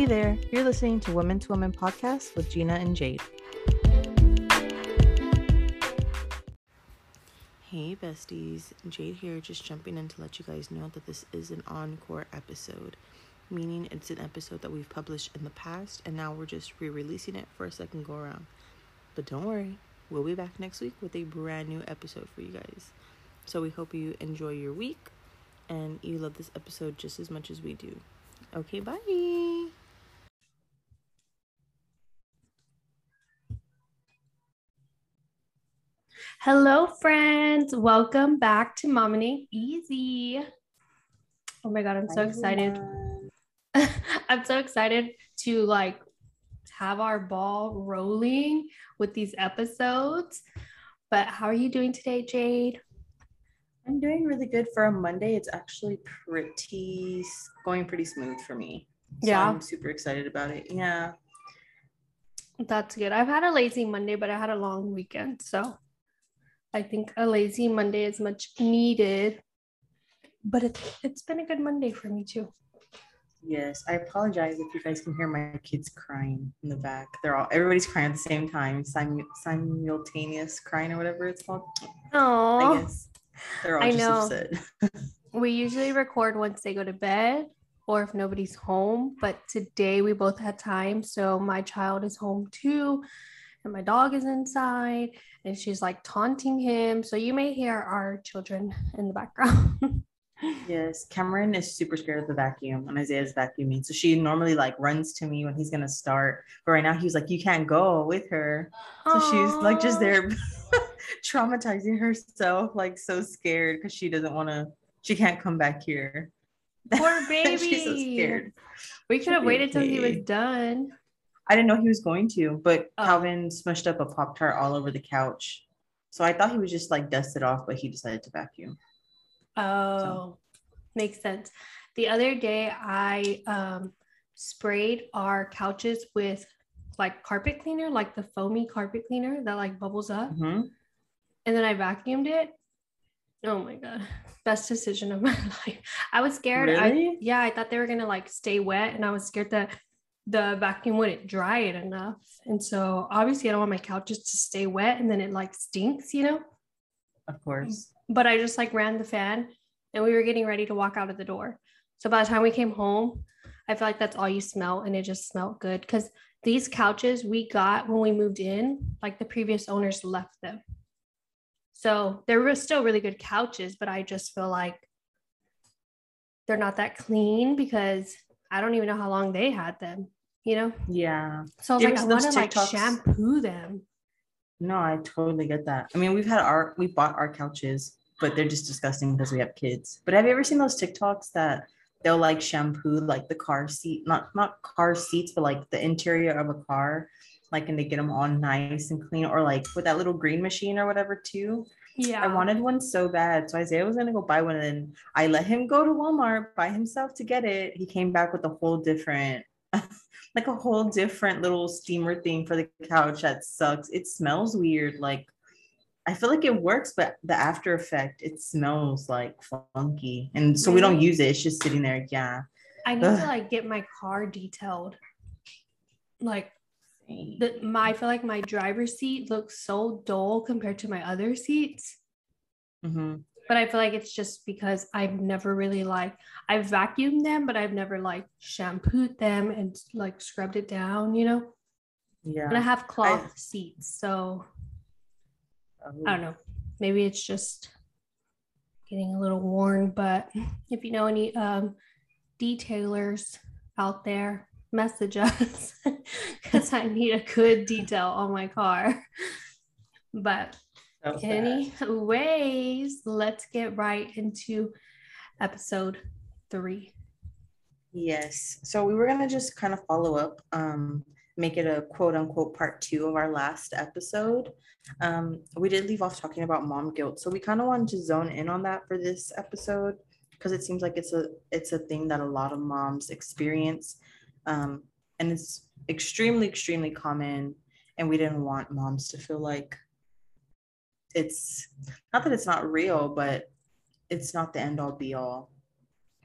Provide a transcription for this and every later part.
Hey there, you're listening to Women to Women podcast with Gina and Jade. Hey besties, Jade here, just jumping in to let you guys know that this is an encore episode, meaning it's an episode that we've published in the past and now we're just re releasing it for a second go around. But don't worry, we'll be back next week with a brand new episode for you guys. So we hope you enjoy your week and you love this episode just as much as we do. Okay, bye. Hello, friends. Welcome back to Momming Easy. Oh my God, I'm so excited. I'm so excited to like have our ball rolling with these episodes. But how are you doing today, Jade? I'm doing really good for a Monday. It's actually pretty going pretty smooth for me. So yeah. I'm super excited about it. Yeah. That's good. I've had a lazy Monday, but I had a long weekend. So I think a lazy Monday is much needed. But it, it's been a good Monday for me too. Yes, I apologize if you guys can hear my kids crying in the back. They're all everybody's crying at the same time, Simu- simultaneous crying or whatever it's called. Oh, I guess they're all I just know. upset. we usually record once they go to bed or if nobody's home, but today we both had time, so my child is home too, and my dog is inside, and she's like taunting him. So you may hear our children in the background. Yes, Cameron is super scared of the vacuum and Isaiah's vacuuming. So she normally like runs to me when he's gonna start. But right now he's like, you can't go with her. So Aww. she's like just there traumatizing herself, like so scared because she doesn't want to, she can't come back here. Poor baby. she's so scared. We could have waited till he was done. I didn't know he was going to, but oh. Calvin smushed up a Pop Tart all over the couch. So I thought he was just like dusted off, but he decided to vacuum. Oh, so. makes sense. The other day, I um, sprayed our couches with like carpet cleaner, like the foamy carpet cleaner that like bubbles up. Mm-hmm. And then I vacuumed it. Oh my God. Best decision of my life. I was scared. Really? I, yeah, I thought they were going to like stay wet. And I was scared that the vacuum wouldn't dry it enough. And so obviously, I don't want my couches to stay wet and then it like stinks, you know? Of course but I just like ran the fan and we were getting ready to walk out of the door. So by the time we came home, I feel like that's all you smell and it just smelled good because these couches we got when we moved in, like the previous owners left them. So they were still really good couches, but I just feel like they're not that clean because I don't even know how long they had them, you know? Yeah. So I was like, I want to like shampoo them. No, I totally get that. I mean, we've had our, we bought our couches but they're just disgusting because we have kids. But have you ever seen those TikToks that they'll like shampoo like the car seat, not not car seats, but like the interior of a car, like and they get them all nice and clean, or like with that little green machine or whatever too. Yeah. I wanted one so bad. So Isaiah was gonna go buy one and I let him go to Walmart by himself to get it. He came back with a whole different like a whole different little steamer thing for the couch that sucks. It smells weird. Like I feel like it works, but the after effect, it smells like funky. And so we don't use it. It's just sitting there. Yeah. I need Ugh. to like get my car detailed. Like the, my, I feel like my driver's seat looks so dull compared to my other seats. Mm-hmm. But I feel like it's just because I've never really like I've vacuumed them, but I've never like shampooed them and like scrubbed it down, you know. Yeah. And I have cloth I, seats, so I don't know. Maybe it's just getting a little worn, but if you know any um, detailers out there, message us because I need a good detail on my car. But anyways, let's get right into episode three. Yes. So we were gonna just kind of follow up, um, make it a quote unquote part two of our last episode. Um, we did leave off talking about mom guilt, so we kind of wanted to zone in on that for this episode because it seems like it's a it's a thing that a lot of moms experience, um, and it's extremely extremely common. And we didn't want moms to feel like it's not that it's not real, but it's not the end all be all.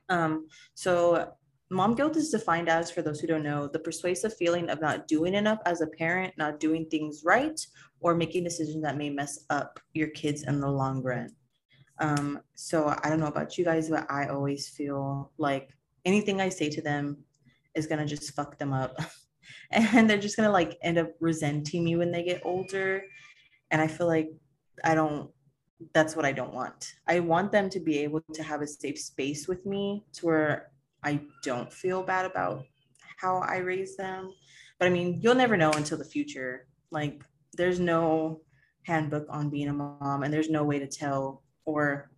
Um, so mom guilt is defined as, for those who don't know, the persuasive feeling of not doing enough as a parent, not doing things right, or making decisions that may mess up your kids in the long run. Um, so I don't know about you guys, but I always feel like anything I say to them is gonna just fuck them up. and they're just gonna like end up resenting me when they get older. And I feel like I don't that's what I don't want. I want them to be able to have a safe space with me to where I don't feel bad about how I raise them. But I mean, you'll never know until the future. Like, there's no handbook on being a mom, and there's no way to tell or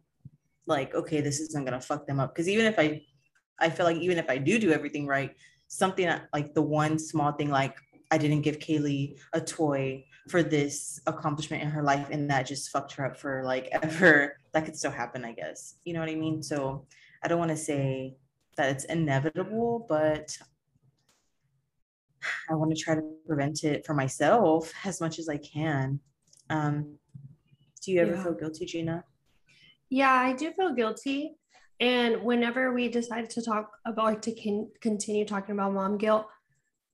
like, okay, this isn't gonna fuck them up. Because even if I, I feel like even if I do do everything right, something like the one small thing, like I didn't give Kaylee a toy for this accomplishment in her life, and that just fucked her up for like ever. That could still happen, I guess. You know what I mean? So I don't want to say that it's inevitable, but I want to try to prevent it for myself as much as I can. Um, do you ever yeah. feel guilty, Gina? Yeah, I do feel guilty. And whenever we decided to talk about to con- continue talking about mom guilt,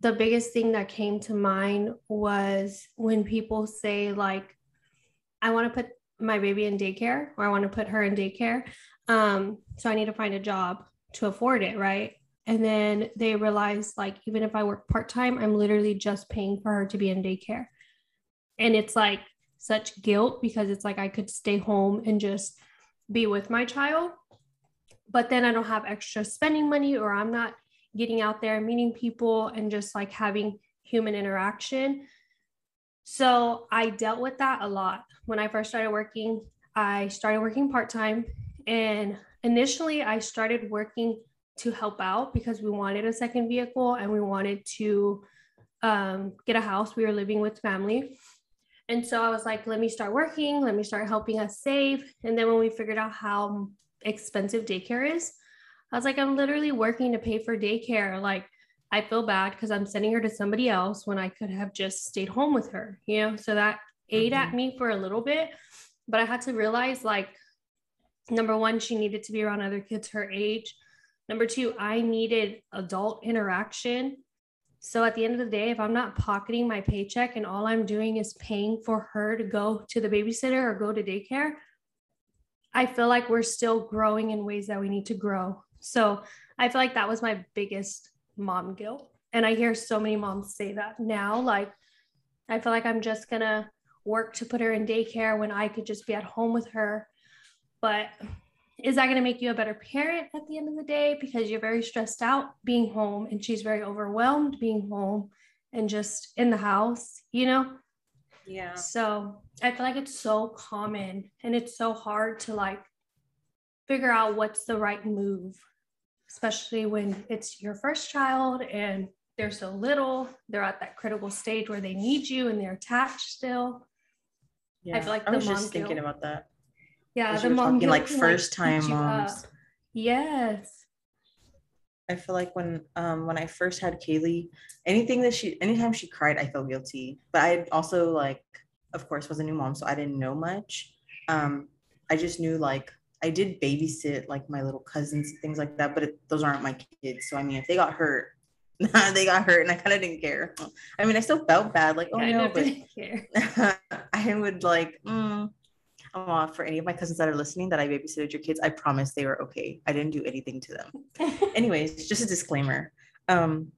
the biggest thing that came to mind was when people say like, "I want to put my baby in daycare," or "I want to put her in daycare," um, so I need to find a job to afford it, right? And then they realize like even if I work part-time, I'm literally just paying for her to be in daycare. And it's like such guilt because it's like I could stay home and just be with my child. But then I don't have extra spending money or I'm not getting out there, meeting people and just like having human interaction. So I dealt with that a lot. When I first started working, I started working part-time and initially I started working to help out because we wanted a second vehicle and we wanted to um, get a house. We were living with family. And so I was like, let me start working, let me start helping us save. And then when we figured out how expensive daycare is, I was like, I'm literally working to pay for daycare. Like, I feel bad because I'm sending her to somebody else when I could have just stayed home with her, you know? So that ate mm-hmm. at me for a little bit. But I had to realize, like, number one, she needed to be around other kids her age. Number two, I needed adult interaction. So at the end of the day, if I'm not pocketing my paycheck and all I'm doing is paying for her to go to the babysitter or go to daycare, I feel like we're still growing in ways that we need to grow. So I feel like that was my biggest mom guilt. And I hear so many moms say that now. Like, I feel like I'm just going to work to put her in daycare when I could just be at home with her but is that going to make you a better parent at the end of the day because you're very stressed out being home and she's very overwhelmed being home and just in the house, you know? Yeah. So I feel like it's so common and it's so hard to like figure out what's the right move, especially when it's your first child and they're so little. They're at that critical stage where they need you and they're attached still. Yeah. I feel like I was just thinking about that. Yeah, the mom talking like first like, time moms. Yes. I feel like when um when I first had Kaylee, anything that she anytime she cried, I felt guilty. But I also like, of course, was a new mom, so I didn't know much. Um, I just knew like I did babysit like my little cousins and things like that, but it, those aren't my kids. So I mean, if they got hurt, they got hurt, and I kind of didn't care. I mean, I still felt bad, like oh no, but I would like. Mm, uh, for any of my cousins that are listening that I babysitted your kids, I promise they were okay. I didn't do anything to them. Anyways, just a disclaimer. Um,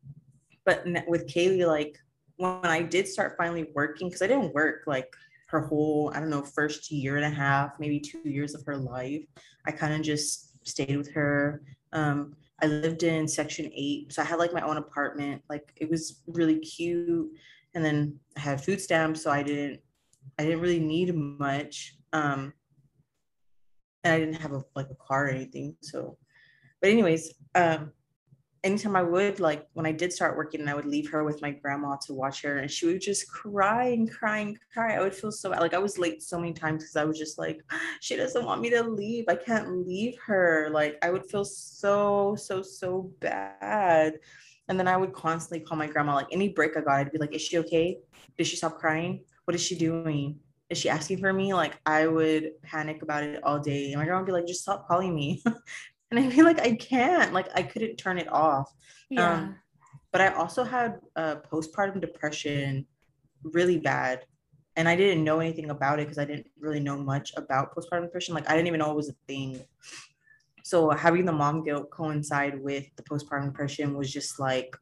but with Kaylee, like when I did start finally working, because I didn't work like her whole, I don't know, first year and a half, maybe two years of her life. I kind of just stayed with her. Um, I lived in section eight. So I had like my own apartment. Like it was really cute. And then I had food stamps. So I didn't I didn't really need much. Um, and I didn't have a like a car or anything. So, but anyways, um, anytime I would like when I did start working and I would leave her with my grandma to watch her and she would just cry and cry and cry. I would feel so bad. Like I was late so many times because I was just like, she doesn't want me to leave. I can't leave her. Like I would feel so, so, so bad. And then I would constantly call my grandma, like any break I got, I'd be like, is she okay? Did she stop crying? What is she doing? is she asking for me? Like I would panic about it all day. And my grandma would be like, just stop calling me. and I feel like I can't. Like I couldn't turn it off. Yeah. Um, but I also had uh, postpartum depression really bad. And I didn't know anything about it because I didn't really know much about postpartum depression. Like I didn't even know it was a thing. So having the mom guilt coincide with the postpartum depression was just like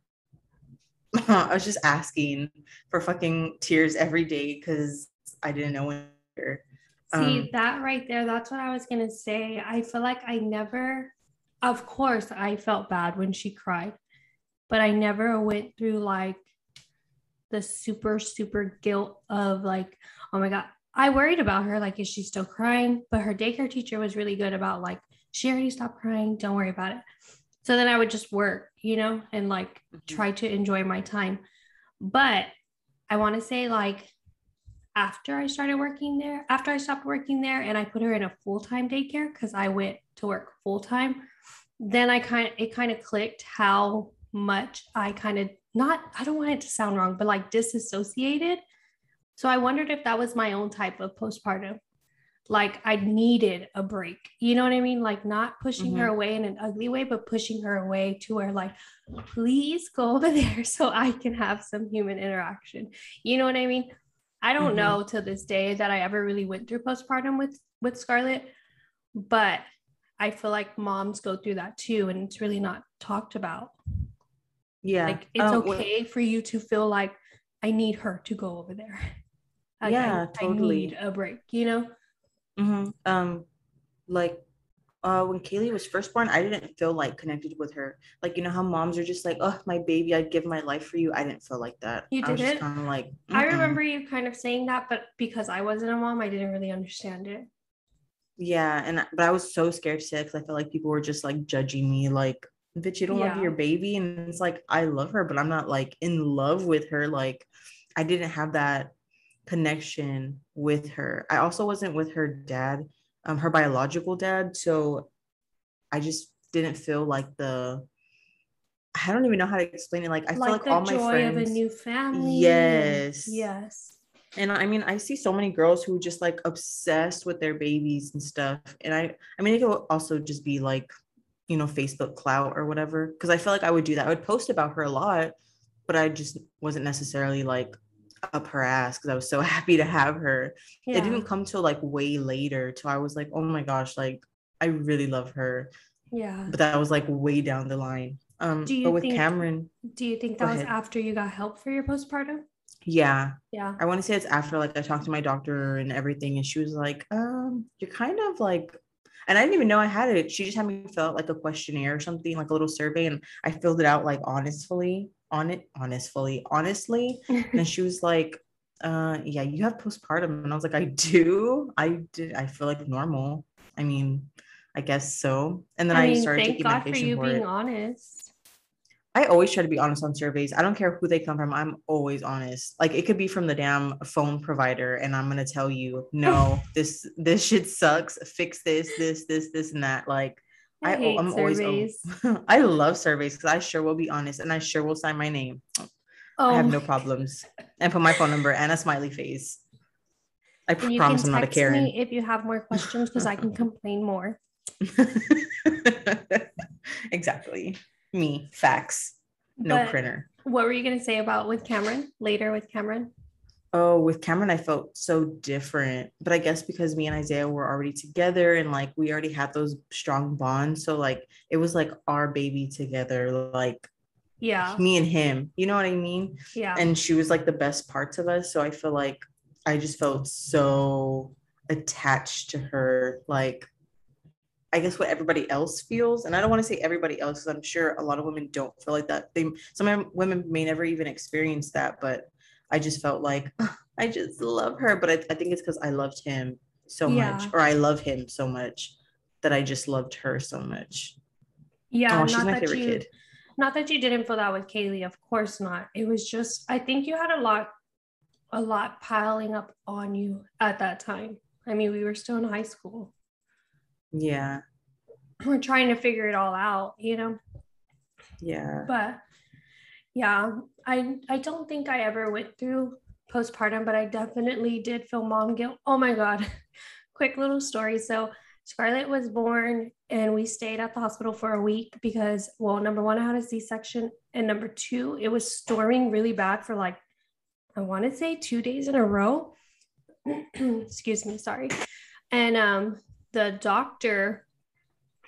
I was just asking for fucking tears every day because I didn't know when. See Um, that right there, that's what I was gonna say. I feel like I never, of course, I felt bad when she cried, but I never went through like the super, super guilt of like, oh my God. I worried about her, like, is she still crying? But her daycare teacher was really good about like, she already stopped crying, don't worry about it. So then I would just work, you know, and like mm-hmm. try to enjoy my time. But I want to say, like, after I started working there, after I stopped working there and I put her in a full time daycare because I went to work full time, then I kind of, it kind of clicked how much I kind of not, I don't want it to sound wrong, but like disassociated. So I wondered if that was my own type of postpartum. Like I needed a break. You know what I mean? Like not pushing her away in an ugly way, but pushing her away to where like, please go over there so I can have some human interaction. You know what I mean? I don't Mhm. know to this day that I ever really went through postpartum with with Scarlett, but I feel like moms go through that too, and it's really not talked about. yeah. Like it's wh- okay for you to feel like I need her to go over there. Like, Yeah, I, totally. need a break. You know? Mhm. Um, like uh, when Kaylee was first born, I didn't feel like connected with her. Like you know how moms are just like, "Oh, my baby, I'd give my life for you." I didn't feel like that. You I was didn't? kind of like, I "Mm-mm." remember you kind of saying that, but because I wasn't a mom, I didn't really understand it. Yeah, and I- but I was so scared to say because I felt like people were just like judging me, like, "Bitch, you don't love your baby," and it's like I love her, but I'm not like in love with her. Like, I didn't have that connection with her. I also wasn't with her dad, um, her biological dad, so I just didn't feel like the. I don't even know how to explain it. Like I feel like like the all my friends. of a new family. Yes. Yes. and I mean, I see so many girls who just like obsessed with their babies and stuff. And I, I mean, it could also just be like, you know, Facebook clout or whatever. Because I feel like I would do that. I would post about her a lot, but I just wasn't necessarily like up her ass because I was so happy to have her. Yeah. It didn't come till like way later. Till I was like, oh my gosh, like I really love her. yeah. But that was like way down the line. Um, Do you but with think- Cameron, Do you think that was ahead. after you got help for your postpartum? yeah, Yeah. I want to say it's after like I talked to my doctor and everything, and she was like, um, you're kind of like, and I didn't even know I had it. She just had me fill out like a questionnaire or something, like a little survey, and I filled it out like honestly, on it, honestly, honestly. And she was like, uh, yeah, you have postpartum. And I was like, I do. I did. I feel like normal. I mean, I guess so. And then I, I mean, started thank taking God for you for being it. honest. I always try to be honest on surveys. I don't care who they come from. I'm always honest. Like it could be from the damn phone provider, and I'm gonna tell you, no, this this shit sucks. Fix this, this, this, this, and that. Like I, I, hate I'm always. I love surveys because I sure will be honest, and I sure will sign my name. oh, I have no my- oh. problems, and put my phone number and a smiley face. I and promise I'm not a Karen. me if you have more questions because I can complain more. exactly. Me. Facts. No But printer. What were you gonna say about with Cameron later with Cameron? Oh, with Cameron, I felt so different. But I guess because me and Isaiah were already together and like we already had those strong bonds. So like it was like our baby together, like Yeah, me and him. You know what I mean? yeah, And she was like the best parts of us. So I feel like I just felt so attached to her. Like I guess what everybody else feels. And I don't want to say everybody else, because I'm sure a lot of women don't feel like that. They some women may never even experience that, but I just felt like I just love her. But I, I think it's because I loved him so much, or I love him so much that I just loved her so much. yeah. oh, she's not my that favorite you, kid. not that you didn't feel that with Kaylee. Of course not. It was just I think you had a lot, a lot piling up on you at that time. I mean, we were still in high school. Yeah. We're trying to figure it all out, you know. Yeah. but yeah i i don't think i ever went through postpartum but i definitely did feel mom guilt oh my god quick little story so Scarlett was born and we stayed at the hospital for a week because, well, number one, I had a C section. And number two, it was storming really bad for like, I want to say two days in a row. Excuse me, sorry. And um, the doctor,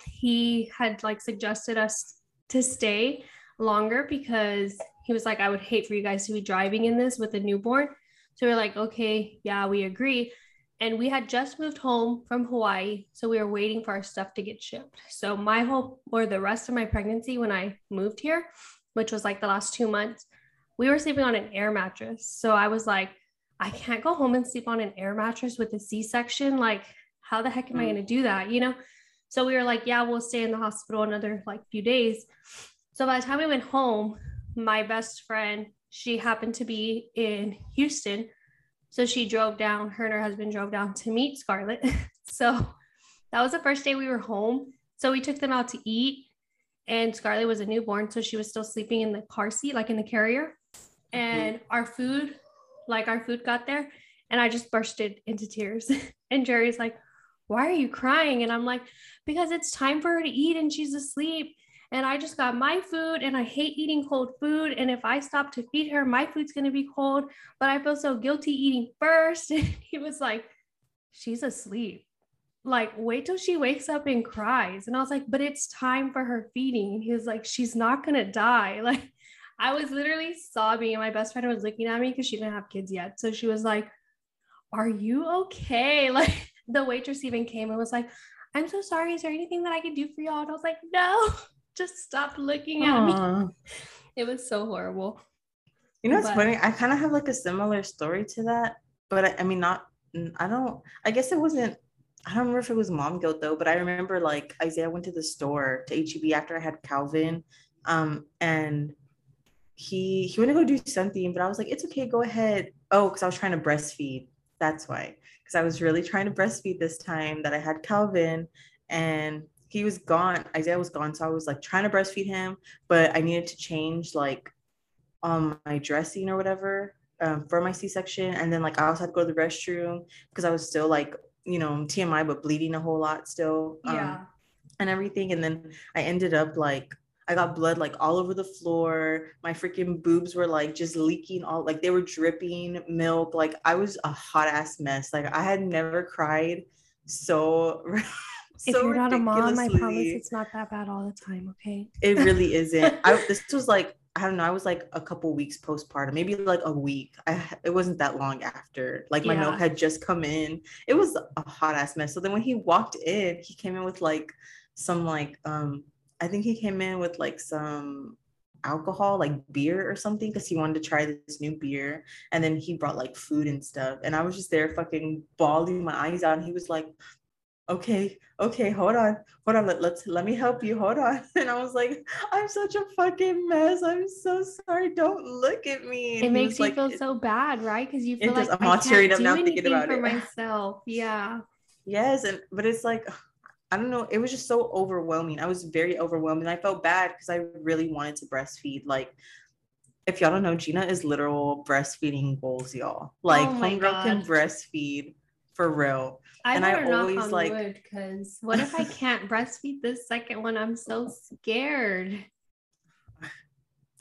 he had like suggested us to stay longer because he was like, I would hate for you guys to be driving in this with a newborn. So we are like, okay, yeah, we agree and we had just moved home from Hawaii. So we were waiting for our stuff to get shipped. So my whole or the rest of my pregnancy when I moved here, which was like the last two months, we were sleeping on an air mattress. So I was like, I can't go home and sleep on an air mattress with a C section. Like, how the heck am I mm. going to do that? You know? So we were like, yeah, we'll stay in the hospital another like few days. So by the time we went home, my best friend, she happened to be in Houston so she drove down, her and her husband drove down to meet Scarlett. so that was the first day we were home. So we took them out to eat, and Scarlett was a newborn. So she was still sleeping in the car seat, like in the carrier. And mm-hmm. our food, like our food got there, and I just bursted into tears. and Jerry's like, Why are you crying? And I'm like, Because it's time for her to eat and she's asleep and I just got my food and I hate eating cold food. And if I stop to feed her, my food's going to be cold. But I feel so guilty eating first. And he was like, She's asleep. Like, wait till she wakes up and cries. And I was like, But it's time for her feeding. And he was like, She's not going to die. Like, I was literally sobbing. And my best friend was looking at me because she didn't have kids yet. So she was like, Are you okay? Like, the waitress even came and was like, I'm so sorry. Is there anything that I can do for y'all? And I was like, No just stop looking at Aww. me. It was so horrible. You know, it's funny. I kind of have like a similar story to that, but I, I mean, not. I don't. I guess it wasn't. I don't remember if it was mom guilt though, but I remember like Isaiah went to the store to HEB after I had Calvin, um, and he he went to go do something, but I was like, it's okay, go ahead. Oh, because I was trying to breastfeed. That's why. Because I was really trying to breastfeed this time that I had Calvin, and he was gone. Isaiah was gone, so I was like trying to breastfeed him, but I needed to change like um my dressing or whatever um, for my C-section, and then like I also had to go to the restroom because I was still like you know TMI but bleeding a whole lot still. Um, yeah. And everything, and then I ended up like I got blood like all over the floor. My freaking boobs were like just leaking all like they were dripping milk. Like I was a hot ass mess. Like I had never cried so if so you're not a mom, I promise it's not that bad all the time. Okay. It really isn't. I this was like I don't know. I was like a couple weeks postpartum, maybe like a week. I it wasn't that long after. Like my yeah. milk had just come in. It was a hot ass mess. So then when he walked in, he came in with like some like um I think he came in with like some alcohol, like beer or something, because he wanted to try this new beer. And then he brought like food and stuff. And I was just there fucking bawling my eyes out. And he was like, okay, okay, hold on, hold on, let, let's let me help you, hold on. And I was like, I'm such a fucking mess. I'm so sorry. Don't look at me. And it makes you like, feel so bad, right? Because you feel like I'm all tearing up now thinking about for it. myself. Yeah. Yes, and but it's like I don't know, it was just so overwhelming. I was very overwhelmed and I felt bad because I really wanted to breastfeed. Like if y'all don't know, Gina is literal breastfeeding goals, y'all. Like oh homegirl can breastfeed for real. I and I always like because what if I can't breastfeed this second one? I'm so scared.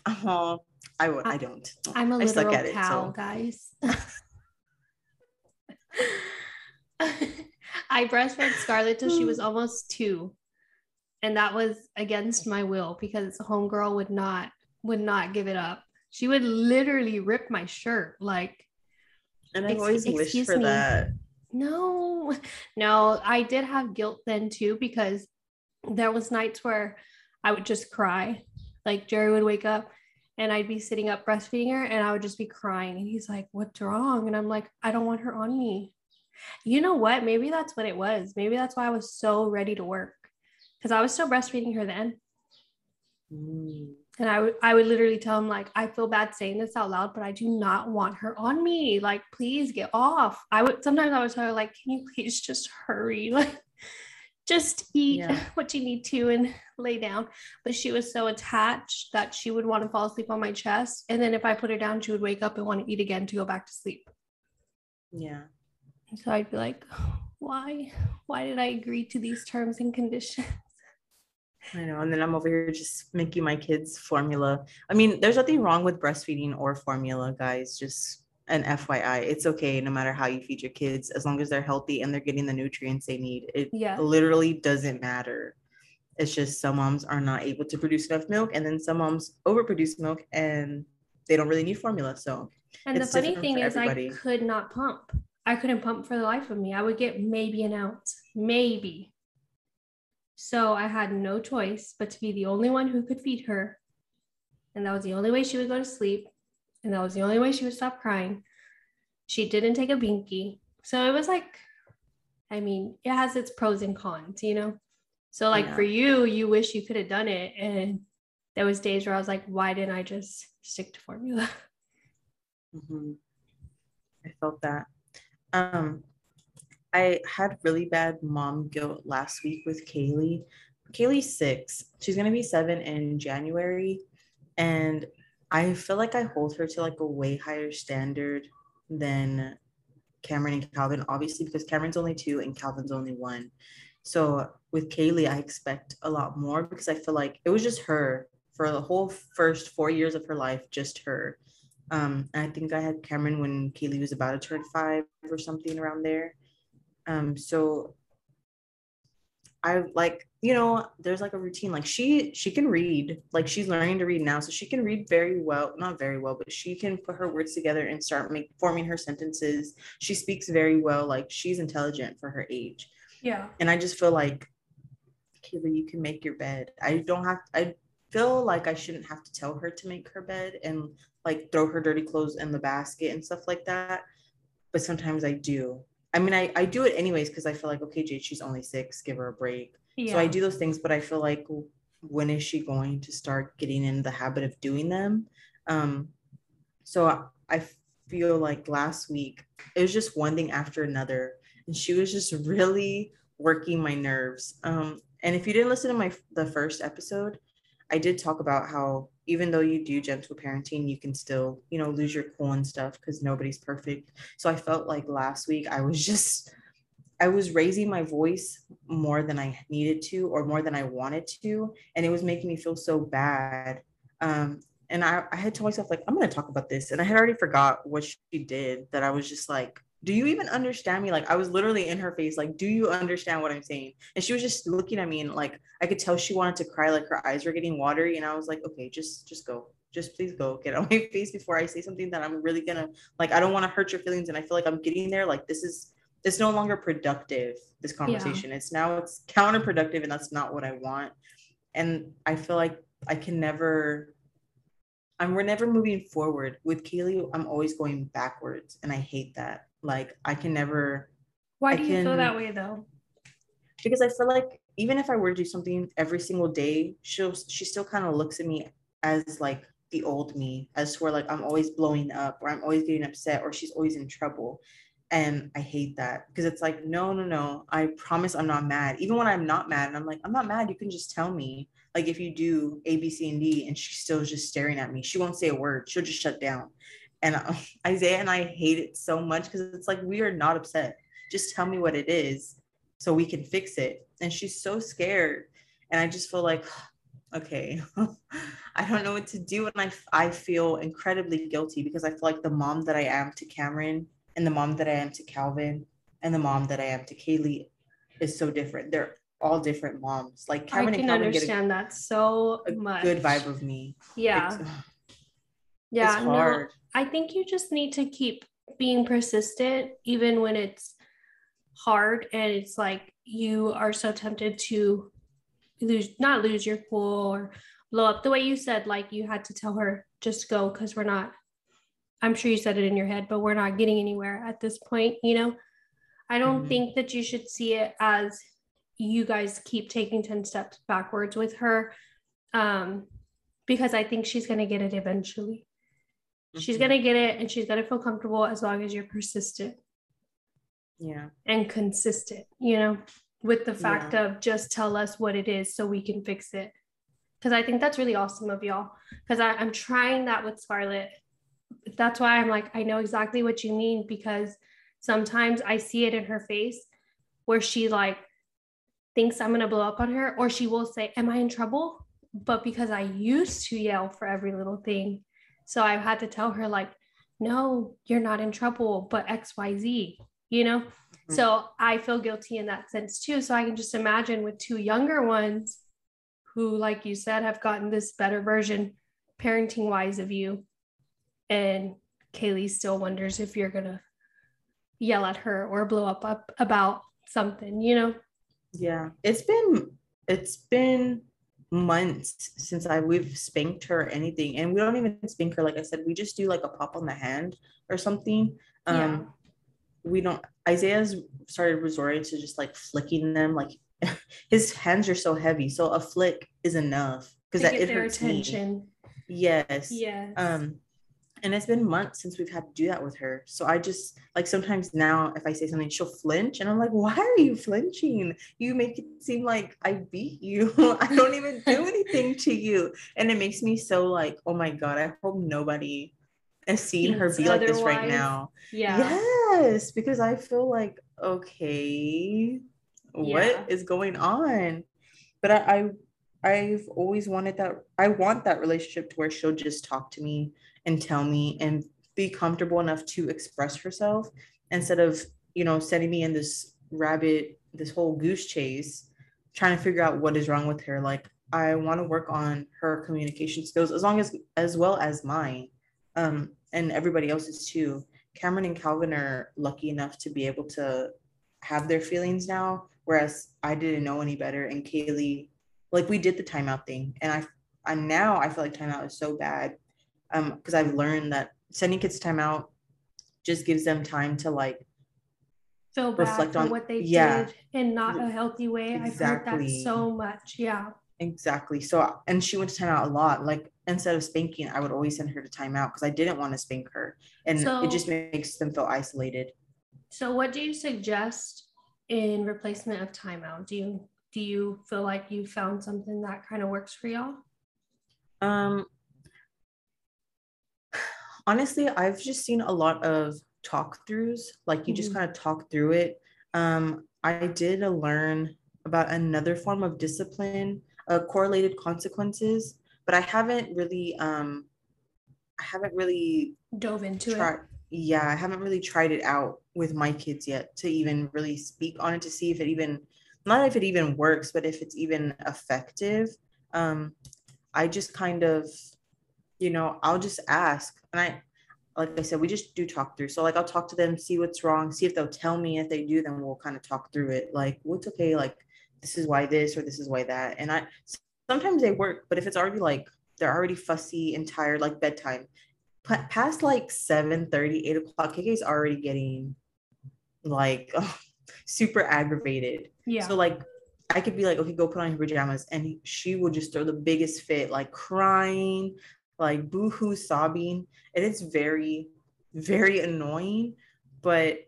Oh, I would. I, I don't. I'm a literal cow, it, so. guys. I breastfed Scarlett till she was almost two, and that was against my will because homegirl would not would not give it up. She would literally rip my shirt like. And I've always wished for me. that no, no, I did have guilt then too because there was nights where I would just cry. Like Jerry would wake up and I'd be sitting up breastfeeding her and I would just be crying. And he's like, What's wrong? And I'm like, I don't want her on me. You know what? Maybe that's what it was. Maybe that's why I was so ready to work because I was still breastfeeding her then. Mm. And I would I would literally tell him like I feel bad saying this out loud, but I do not want her on me. Like, please get off. I would sometimes I would tell her like, can you please just hurry? Like just eat yeah. what you need to and lay down. But she was so attached that she would want to fall asleep on my chest. And then if I put her down, she would wake up and want to eat again to go back to sleep. Yeah. so I'd be like, why? Why did I agree to these terms and conditions? I know. And then I'm over here just making my kids formula. I mean, there's nothing wrong with breastfeeding or formula, guys. Just an FYI. It's okay no matter how you feed your kids, as long as they're healthy and they're getting the nutrients they need. It Yeah. literally doesn't matter. It's just some moms are not able to produce enough milk, and then some moms overproduce milk and they don't really need formula. So And the funny thing is, everybody. I could not pump. I couldn't pump for the life of me. I would get maybe an ounce, maybe. So I had no choice but to be the only one who could feed her. And that was the only way she would go to sleep. And that was the only way she would stop crying. She didn't take a binky. So it was like, I mean, it has its pros and cons, you know? So, like Yeah. for you, you wish you could have done it. And there was days where I was like, why didn't I just stick to formula? Mhm. I felt that. Um, I had really bad mom guilt last week with Kaylee. Kaylee's six. She's gonna be seven in January, and I feel like I hold her to like a way higher standard than Cameron and Calvin. Obviously, because Cameron's only two and Calvin's only one. So with Kaylee, I expect a lot more because I feel like it was just her for the whole first four years of her life, just her. Um, I think I had Cameron when Kaylee was about to turn five or something around there. Um, so I like, you know, there's like a routine. Like she she can read, like she's learning to read now. So she can read very well, not very well, but she can put her words together and start make, forming her sentences. She speaks very well, like she's intelligent for her age. Yeah. And I just feel like Kaylee, you can make your bed. I don't have I feel like I shouldn't have to tell her to make her bed and like throw her dirty clothes in the basket and stuff like that. But sometimes I do. I mean, I, I do it anyways because I feel like, okay, Jade, she's only six, give her a break. Yeah. So I do those things, but I feel like when is she going to start getting in the habit of doing them? Um, so I, I feel like last week it was just one thing after another, and she was just really working my nerves. Um, and if you didn't listen to my the first episode, I did talk about how even though you do gentle parenting, you can still, you know, lose your cool and stuff because nobody's perfect. So I felt like last week I was just I was raising my voice more than I needed to or more than I wanted to. And it was making me feel so bad. Um, and I, I had told myself, like, I'm going to talk about this. And I had already forgot what she did that I was just like, do you even understand me? Like, I was literally in her face, like, do you understand what I'm saying? And she was just looking at me and like, I could tell she wanted to cry, like her eyes were getting watery. And I was like, okay, just, just go. Just please go get on my face before I say something that I'm really gonna like. I don't want to hurt your feelings, and I feel like I'm getting there. Like this is it's no longer productive this conversation it's now it's counterproductive and that's not what i want and i feel like i can never i'm we're never moving forward with kaylee i'm always going backwards and i hate that like i can never Why I do you feel that way though? because i feel like even if i were to do something every single day she'll she still kind of looks at me as like the old me as where like i'm always blowing up or i'm always getting upset or she's always in trouble. And i hate that. Because it's like no no no. I promise i'm not mad. Even when i'm not mad and i'm like i'm not mad. You can just tell me. Like if you do a b c and d and she's still just staring at me she won't say a word. She'll just shut down and uh, isaiah and i hate it so much because it's like we are not upset. Just tell me what it is so we can fix it. And she's so scared. And i just feel like okay i don't know what to do. And I, I feel incredibly guilty because i feel like the mom that i am to cameron and the mom that i am to calvin and the mom that i am to kaylee is so different. They're all different moms. Like I cameron can and calvin understand that so a, a much. good vibe of me. Yeah. it's, yeah. it's no, I think you just need to keep being persistent, even when it's hard and it's like you are so tempted to lose, not lose your cool or blow up. The way you said, like you had to tell her, just go because we're not, I'm sure you said it in your head, but we're not getting anywhere at this point, you know? I don't Mhm. think that you should see it as you guys keep taking 10 steps backwards with her um, because I think she's going to get it eventually. She's Mhm. going to get it and she's going to feel comfortable as long as you're persistent yeah and consistent, you know, with the fact of just tell us what it is so we can fix it. Because I think that's really awesome of y'all. Because I'm trying that with Scarlett. That's why I'm like, I know exactly what you mean because sometimes I see it in her face where she like thinks I'm gonna blow up on her, or she will say, Am I in trouble? But because I used to yell for every little thing, so I've had to tell her, like, no, you're not in trouble, but XYZ, you know? Mm-hmm. So I feel guilty in that sense too. So I can just imagine with two younger ones who, like you said, have gotten this better version parenting wise of you. And Kaylee still wonders if you're going to yell at her or blow up, up about something, you know? Yeah. It's been, it's been months since I we've spanked her or anything. And we don't even spank her. Like I said, we just do like a pop on the hand or something. Um, yeah. we don't Isaiah's started resorting to just like flicking them. Like his hands are so heavy. So a flick is enough because that it hurts attention. Me. Yes. Yes. Um, and it's been months since we've had to do that with her. So I just like sometimes now if I say something, she'll flinch, and I'm like, "Why are you flinching? You make it seem like I beat you. I don't even do anything to you." And it makes me so like, "Oh my god! I hope nobody has seen her be like this right now." Yeah. Yes, because I feel like okay, what yeah. is going on? But I, I I've always wanted that. I want that relationship to where she'll just talk to me and tell me and be comfortable enough to express herself instead of, you know, setting me in this rabbit, this whole goose chase, trying to figure out what is wrong with her. Like, I want to work on her communication skills as long as, as well as mine um, and everybody else's too. Cameron and Calvin are lucky enough to be able to have their feelings now, whereas I didn't know any better. And Kaylee like we did the timeout thing and i i now i feel like timeout is so bad um because i've learned that sending kids time out just gives them time to like feel reflect on what they yeah, did in not a healthy way. Exactly. i've heard that so much. Yeah. Exactly. So and she went to timeout a lot. Like instead of spanking i would always send her to timeout because i didn't want to spank her. And so, it just makes them feel isolated. So what do you suggest in replacement of timeout? Do you do you feel like you found something that kind of works for y'all? Um, honestly, I've just seen a lot of talk throughs, like you mm-hmm. just kind of talk through it. Um, I did learn about another form of discipline, uh, correlated consequences, but I haven't really, um, I haven't really dove into tried, it. Yeah, I haven't really tried it out with my kids yet to even really speak on it to see if it even not if it even works, but if it's even effective. Um, I just kind of, you know, I'll just ask. And I, like I said, we just do talk through. So like I'll talk to them, see what's wrong, see if they'll tell me. If they do, then we'll kind of talk through it. Like, what's okay, like this is why this or this is why that. And I sometimes they work, but if it's already like they're already fussy and tired, like bedtime, past like 7 30, 8 o'clock, KK is already getting like oh, super aggravated. Yeah. So like I could be like, okay, go put on your pajamas. And she would just throw the biggest fit, like crying, like boohoo sobbing. And it's very, very annoying. But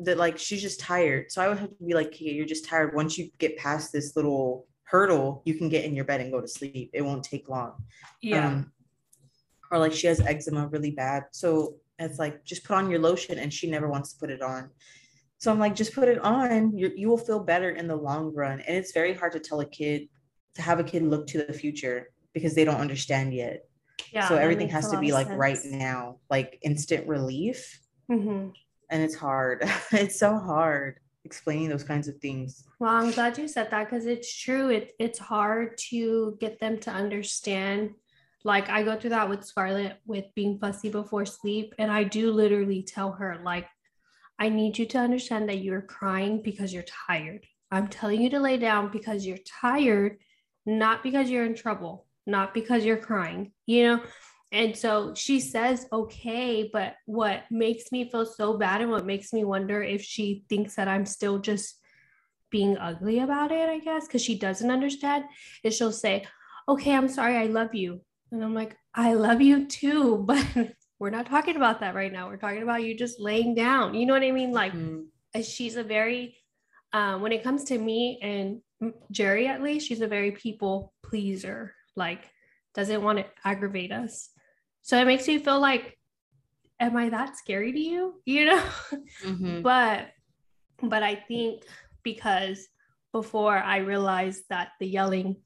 that like she's just tired. So I would have to be like, okay, you're just tired. Once you get past this little hurdle, you can get in your bed and go to sleep. It won't take long. Yeah. Um, or like she has eczema really bad. So it's like just put on your lotion and she never wants to put it on. So I'm like, just put it on. You you will feel better in the long run. And it's very hard to tell a kid to have a kid look to the future because they don't understand yet. Yeah, so everything has to be like sense. right now, like instant relief. Mm-hmm. And it's hard. it's so hard explaining those kinds of things. Well, I'm glad you said that because it's true. It it's hard to get them to understand. Like I go through that with Scarlett with being fussy before sleep, and I do literally tell her like I need you to understand that you're crying because you're tired. I'm telling you to lay down because you're tired, not because you're in trouble, not because you're crying, you know? And so she says, okay, but what makes me feel so bad and what makes me wonder if she thinks that I'm still just being ugly about it, I guess, because she doesn't understand, is she'll say, okay, I'm sorry, I love you. And I'm like, I love you too, but we're not talking about that right now. We're talking about you just laying down. You know what I mean? Like mm-hmm. she's a very, uh, when it comes to me and Jerry, at least, she's a very people pleaser. Like doesn't want to aggravate us. So it makes me feel like, am I that scary to you? You know? Mm-hmm. but But I think because before I realized that the yelling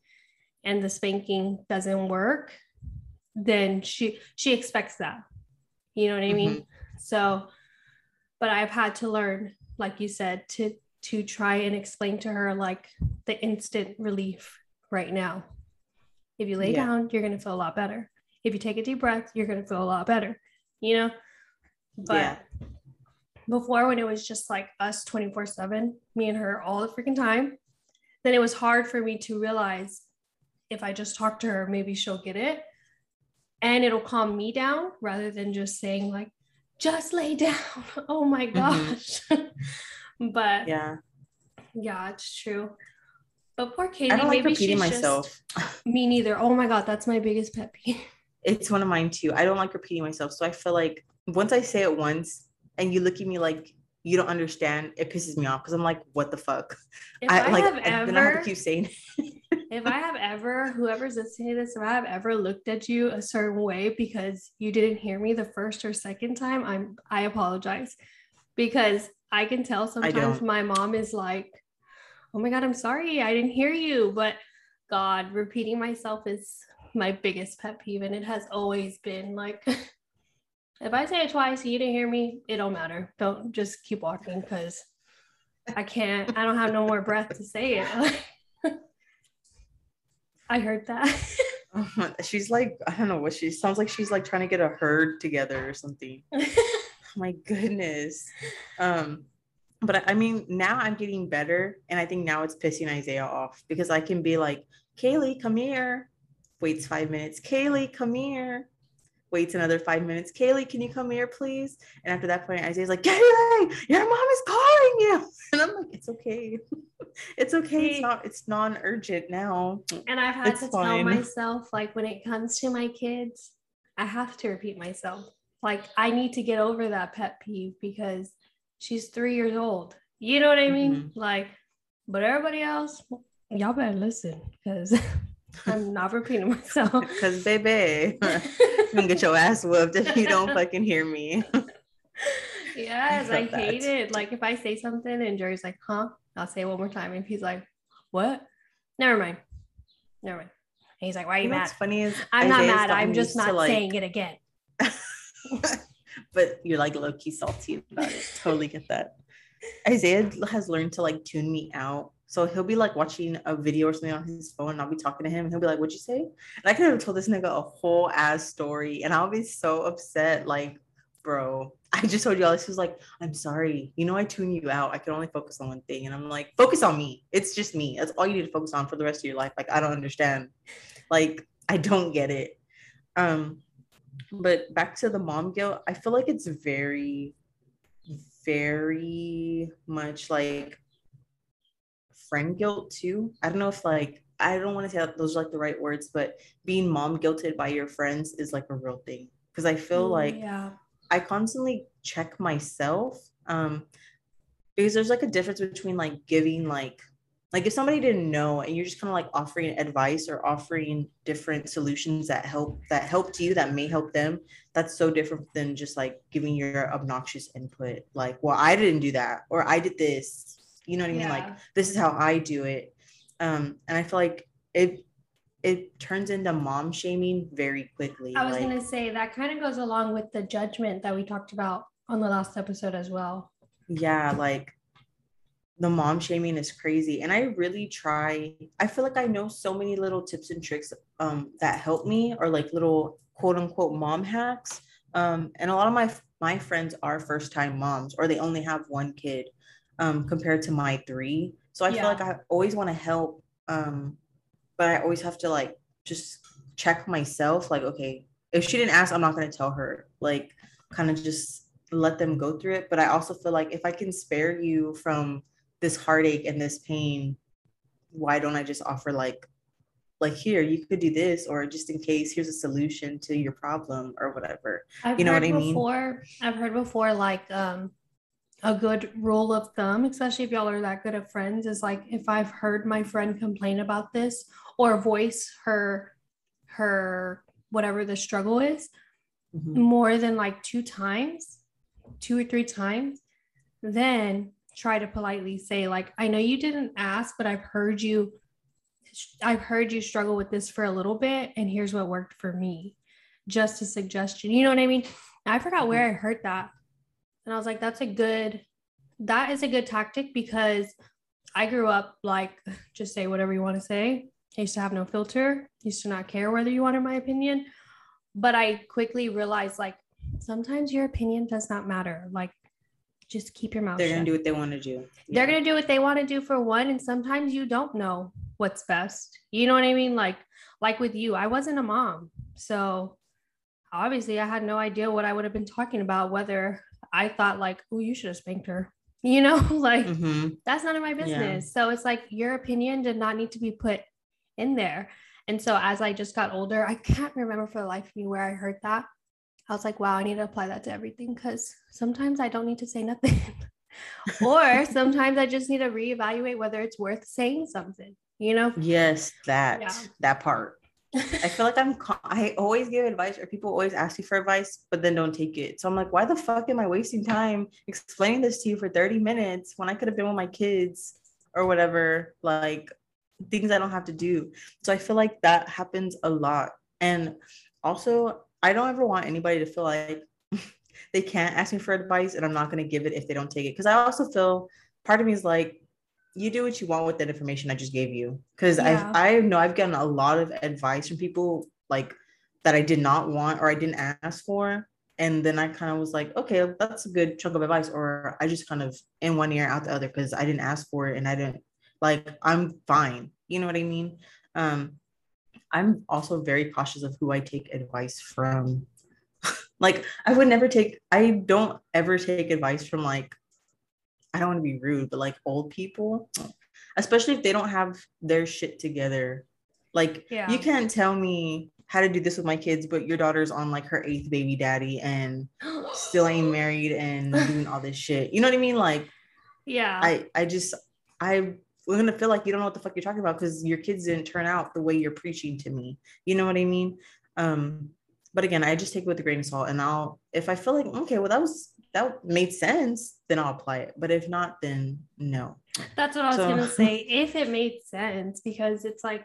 and the spanking doesn't work, then she she expects that. You know what I mean? Mm-hmm. So, but I've had to learn, like you said, to to try and explain to her like the instant relief right now. If you lay yeah. down, you're gonna feel a lot better. If you take a deep breath, you're gonna feel a lot better. You know? But yeah. before when it was just like us 24-7, me and her all the freaking time, then it was hard for me to realize if I just talk to her, maybe she'll get it and it'll calm me down rather than just saying like just lay down oh my mm-hmm. gosh mm-hmm. but yeah yeah it's true but poor Katie, I don't like maybe repeating myself. Just, me neither. Oh my god, that's my biggest pet peeve. It's one of mine too. I don't like repeating myself. So I feel like once I say it once and you look at me like you don't understand, it pisses me off because I'm like, what the fuck? If I, I like ever, then I have to keep saying if I have ever, whoever's listening to this, if I have ever looked at you a certain way because you didn't hear me the first or second time, I'm I apologize. Because I can tell sometimes my mom is like, oh my God, I'm sorry, I didn't hear you. But God, repeating myself is my biggest pet peeve. And it has always been like if I say it twice, you didn't hear me, it don't matter. Don't just keep walking because I can't, I don't have no more breath to say it. I heard that. she's like, I don't know what she sounds like. She's like trying to get a herd together or something. My goodness. Um, but I mean, now I'm getting better, and I think now it's pissing Isaiah off because I can be like, Kaylee, come here. Waits five minutes. Kaylee, come here waits another five minutes. Kaylee, can you come here, please? And after that point, Isaiah's like, Kaylee, your mom is calling you. And I'm like, it's okay. it's okay. It's not, it's non-urgent now. And I've had it's to fine. tell myself, like, when it comes to my kids, I have to repeat myself. Like, I need to get over that pet peeve because she's three years old. You know what I mean? Mm-hmm. Like, but everybody else, y'all better listen because I'm not repeating myself. Because, baby, you can get your ass whooped if you don't fucking hear me. yes, I, I hate it. Like, if I say something and Jerry's like, huh? I'll say it one more time. And he's like, what? Never mind. Never mind. And he's like, why are you, you mad? What's funny is I'm Isaiah's not mad. I'm just not like... saying it again. But you're like low key salty about it. Totally get that. Isaiah has learned to like tune me out so he'll be like watching a video or something on his phone, and I'll be talking to him, and he'll be like, "What'd you say?" And I could have told this nigga a whole ass story, and I'll be so upset, like, bro. I just told you all this was like, I'm sorry. You know, I tune you out. I can only focus on one thing. And I'm like, focus on me. It's just me. That's all you need to focus on for the rest of your life. Like, I don't understand. Like, I don't get it. Um, but back to the mom guilt, I feel like it's very, very much like friend guilt too. I don't know if like I don't want to say those are like the right words, but being mom guilted by your friends is like a real thing. Cause I feel mm, like yeah. I constantly check myself. Um because there's like a difference between like giving like like if somebody didn't know and you're just kind of like offering advice or offering different solutions that help that helped you that may help them that's so different than just like giving your obnoxious input like well i didn't do that or i did this you know what I mean? Yeah. Like this is how I do it. Um, and I feel like it it turns into mom shaming very quickly. I was like, gonna say that kind of goes along with the judgment that we talked about on the last episode as well. Yeah, like the mom shaming is crazy. And I really try, I feel like I know so many little tips and tricks um that help me or like little quote unquote mom hacks. Um, and a lot of my my friends are first time moms or they only have one kid um, compared to my three. So I yeah. feel like I always want to help, um, but I always have to like just check myself. Like, okay, if she didn't ask, I'm not going to tell her. Like, kind of just let them go through it. But I also feel like if I can spare you from this heartache and this pain, why don't I just offer like like here you could do this or just in case here's a solution to your problem or whatever I've you know what i mean before i've heard before like um a good rule of thumb, especially if y'all are that good of friends, is like if I've heard my friend complain about this or voice her her whatever the struggle is mm-hmm. more than like two times, two or three times, then try to politely say like i know you didn't ask but i've heard you i've heard you struggle with this for a little bit and here's what worked for me. Just a suggestion. You know what i mean? I forgot where mm-hmm. i heard that. And i was like that's a good that is a good tactic because i grew up like just say whatever you want to say. I used to have no filter. Used to not care whether you wanted my opinion. But i quickly realized like sometimes your opinion does not matter. Like just keep your mouth They're shut. gonna do what they want to do. They're going to do what they want to do for one and sometimes you don't know what's best. You know what I mean? Like like with you, I wasn't a mom. So obviously I had no idea what I would have been talking about whether I thought like, "Oh, you should have spanked her." You know, like Mhm. that's none of my business. So it's like your opinion did not need to be put in there. And so as I just got older, I can't remember for the life of me where I heard that. I was like, wow, I need to apply that to everything because sometimes I don't need to say nothing. or sometimes I just need to reevaluate whether it's worth saying something, you know? Yes, that Yeah. that part. I feel like I'm. I always give advice, or people always ask you for advice, but then don't take it. So I'm like, why the fuck am I wasting time explaining this to you for 30 minutes when I could have been with my kids or whatever? Like things I don't have to do. So I feel like that happens a lot. And also, I don't ever want anybody to feel like they can't ask me for advice and I'm not going to give it if they don't take it. Because I also feel part of me is like, you do what you want with that information I just gave you. Because Yeah. I I know I've gotten a lot of advice from people like that I did not want or I didn't ask for. And then I kind of was like, okay, that's a good chunk of advice. Or I just kind of in one ear out the other because I didn't ask for it and I didn't like I'm fine. You know what I mean? Um, I'm also very cautious of who I take advice from. like I would never take I don't ever take advice from like I don't want to be rude, but like old people, especially if they don't have their shit together. Like Yeah. you can't tell me how to do this with my kids, but your daughter's on like her eighth baby daddy and still ain't married and doing all this shit. You know what I mean? Like yeah. I I just I we're gonna feel like you don't know what the fuck you're talking about because your kids didn't turn out the way you're preaching to me. You know what I mean? Um, but again, I just take it with a grain of salt, and I'll if I feel like okay, well that was that made sense, then I'll apply it. But if not, then no. That's what I was So- gonna say. If it made sense, because it's like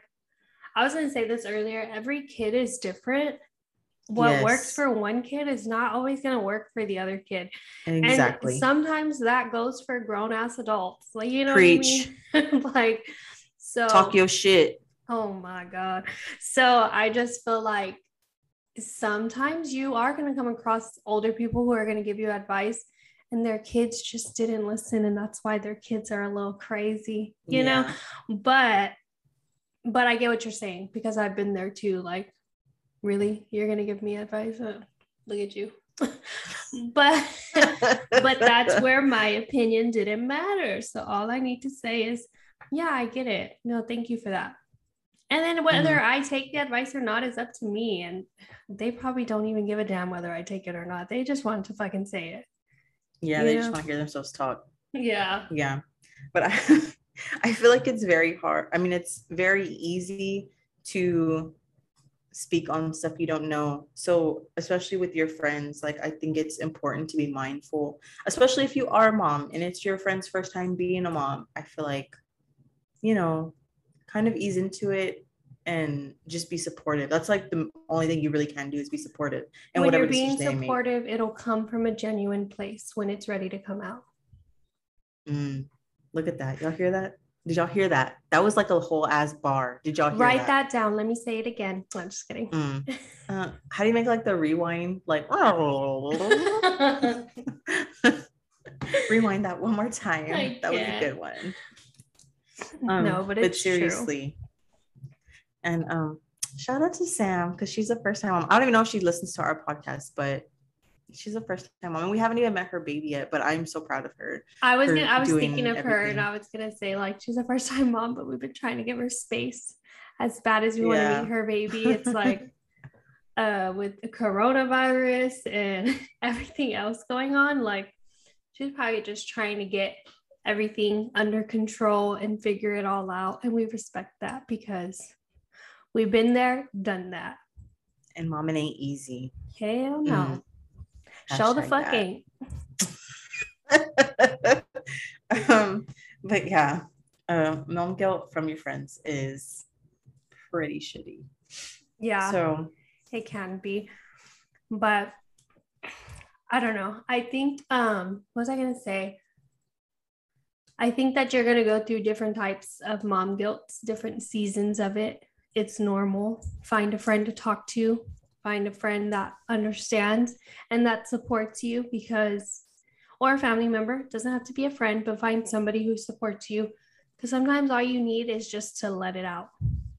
I was gonna say this earlier. Every kid is different. What works for one kid is not always gonna work for the other kid. Exactly. And sometimes that goes for grown ass adults. Like you know Preach. what I mean? like so Talk your shit. Oh my God. So I just feel like sometimes you are going to come across older people who are going to give you advice and their kids just didn't listen. And that's why their kids are a little crazy, you know? But, but I get what you're saying because I've been there too. Like, really? You're going to give me advice? Uh, look at you. but, but that's where my opinion didn't matter. So all I need to say is, yeah, I get it. No, thank you for that. And then whether Mm-hmm. I take the advice or not is up to me. And they probably don't even give a damn whether I take it or not. They just want to fucking say it. yeah, they just want to hear themselves talk. Yeah. yeah but I, I feel like it's very hard i mean it's very easy to speak on stuff you don't know. So especially with your friends like i think it's important to be mindful especially if you are a mom and it's your friend's first time being a mom i feel like you know kind of ease into it and just be supportive. That's like the only thing you really can do is be supportive and when whatever you're being supportive, it'll come from a genuine place when it's ready to come out. Mm, look at that. Y'all hear that did y'all hear that that was like a whole ass bar did y'all hear Write that down. Let me say it again. I'm just kidding. Mm. Uh, how do you make like the rewind? Like rewind that one more time. I that was a good one. Um, no, but it's true. seriously. And um, shout out to Sam because she's a first time mom. I don't even know if she listens to our podcast, but she's a first time mom. And we haven't even met her baby yet, but I'm so proud of her. I was gonna, I was thinking of her and. I was gonna say like she's a first time mom, but we've been trying to give her space as bad as we want to meet her baby. It's like uh with the coronavirus and everything else going on, like she's probably just trying to get everything under control and figure it all out. And we respect that because we've been there, done that. And mom, it ain't easy. Hell no. Mm. Show the fuck that. ain't. um, but yeah, uh, mom guilt from your friends is pretty shitty. Yeah. So it can be. But I don't know. I think um what was I gonna say? I think that you're gonna go through different types of mom guilt, different seasons of it. It's normal. Find a friend to talk to, find a friend that understands and that supports you because or a family member doesn't have to be a friend but find somebody who supports you. Because sometimes all you need is just to let it out.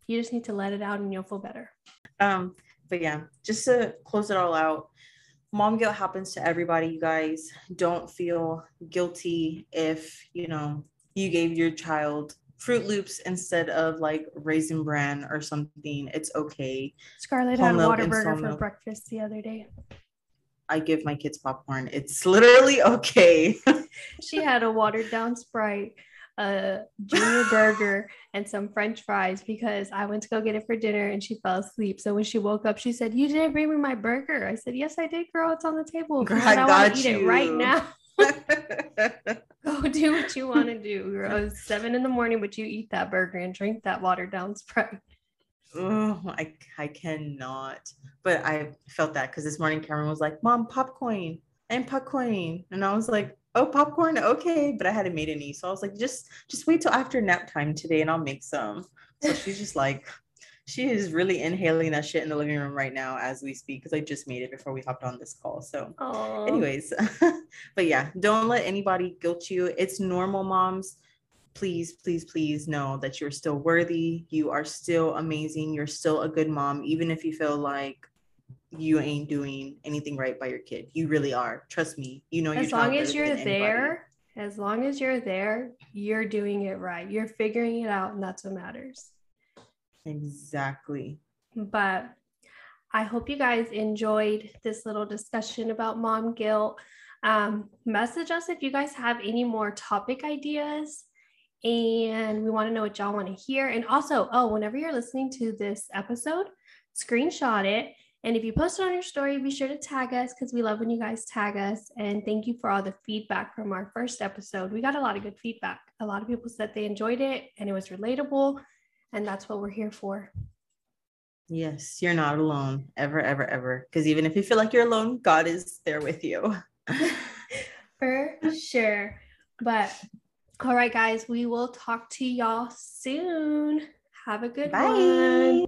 You just need to let it out and you'll feel better. Um but yeah just to close it all out mom guilt happens to everybody you guys. Don't feel guilty if you know you gave your child Froot Loops instead of like Raisin Bran or something. It's okay. Scarlett had a Whataburger for breakfast the other day. I give my kids popcorn. It's literally okay. she had a watered down Sprite, a junior burger, and some French fries because I went to go get it for dinner and she fell asleep. So when she woke up, she said, "You didn't bring me my burger." I said, "Yes, I did, girl. It's on the table. Girl, I, I want to eat it right now." Go do what you want to do. Girl. It's seven in the morning, but you eat that burger and drink that watered down Sprite. Oh, I, I cannot. But I felt that because this morning Cameron was like, Mom, popcorn and popcorn. And I was like, Oh, popcorn, okay. But I hadn't made any. So I was like, just just wait till after nap time today and I'll make some. So she's just like, she is really inhaling that shit in the living room right now as we speak because I just made it before we hopped on this call. So, Aww. anyways, but yeah, don't let anybody guilt you. It's normal, moms. Please, please, please know that you're still worthy. You are still amazing. You're still a good mom, even if you feel like you ain't doing anything right by your kid. You really are. Trust me. You know, as long as you're there, as long as you're there, you're doing it right. You're figuring it out, and that's what matters. Exactly. But I hope you guys enjoyed this little discussion about mom guilt. Um, message us if you guys have any more topic ideas. And we want to know what y'all want to hear. And also, oh, whenever you're listening to this episode, screenshot it. And if you post it on your story, be sure to tag us because we love when you guys tag us. And thank you for all the feedback from our first episode. We got a lot of good feedback. A lot of people said they enjoyed it and it was relatable and that's what we're here for. Yes, you're not alone ever, ever, ever. Because even if you feel like you're alone, God is there with you. for sure. But all right, guys, we will talk to y'all soon. Have a good Bye. one.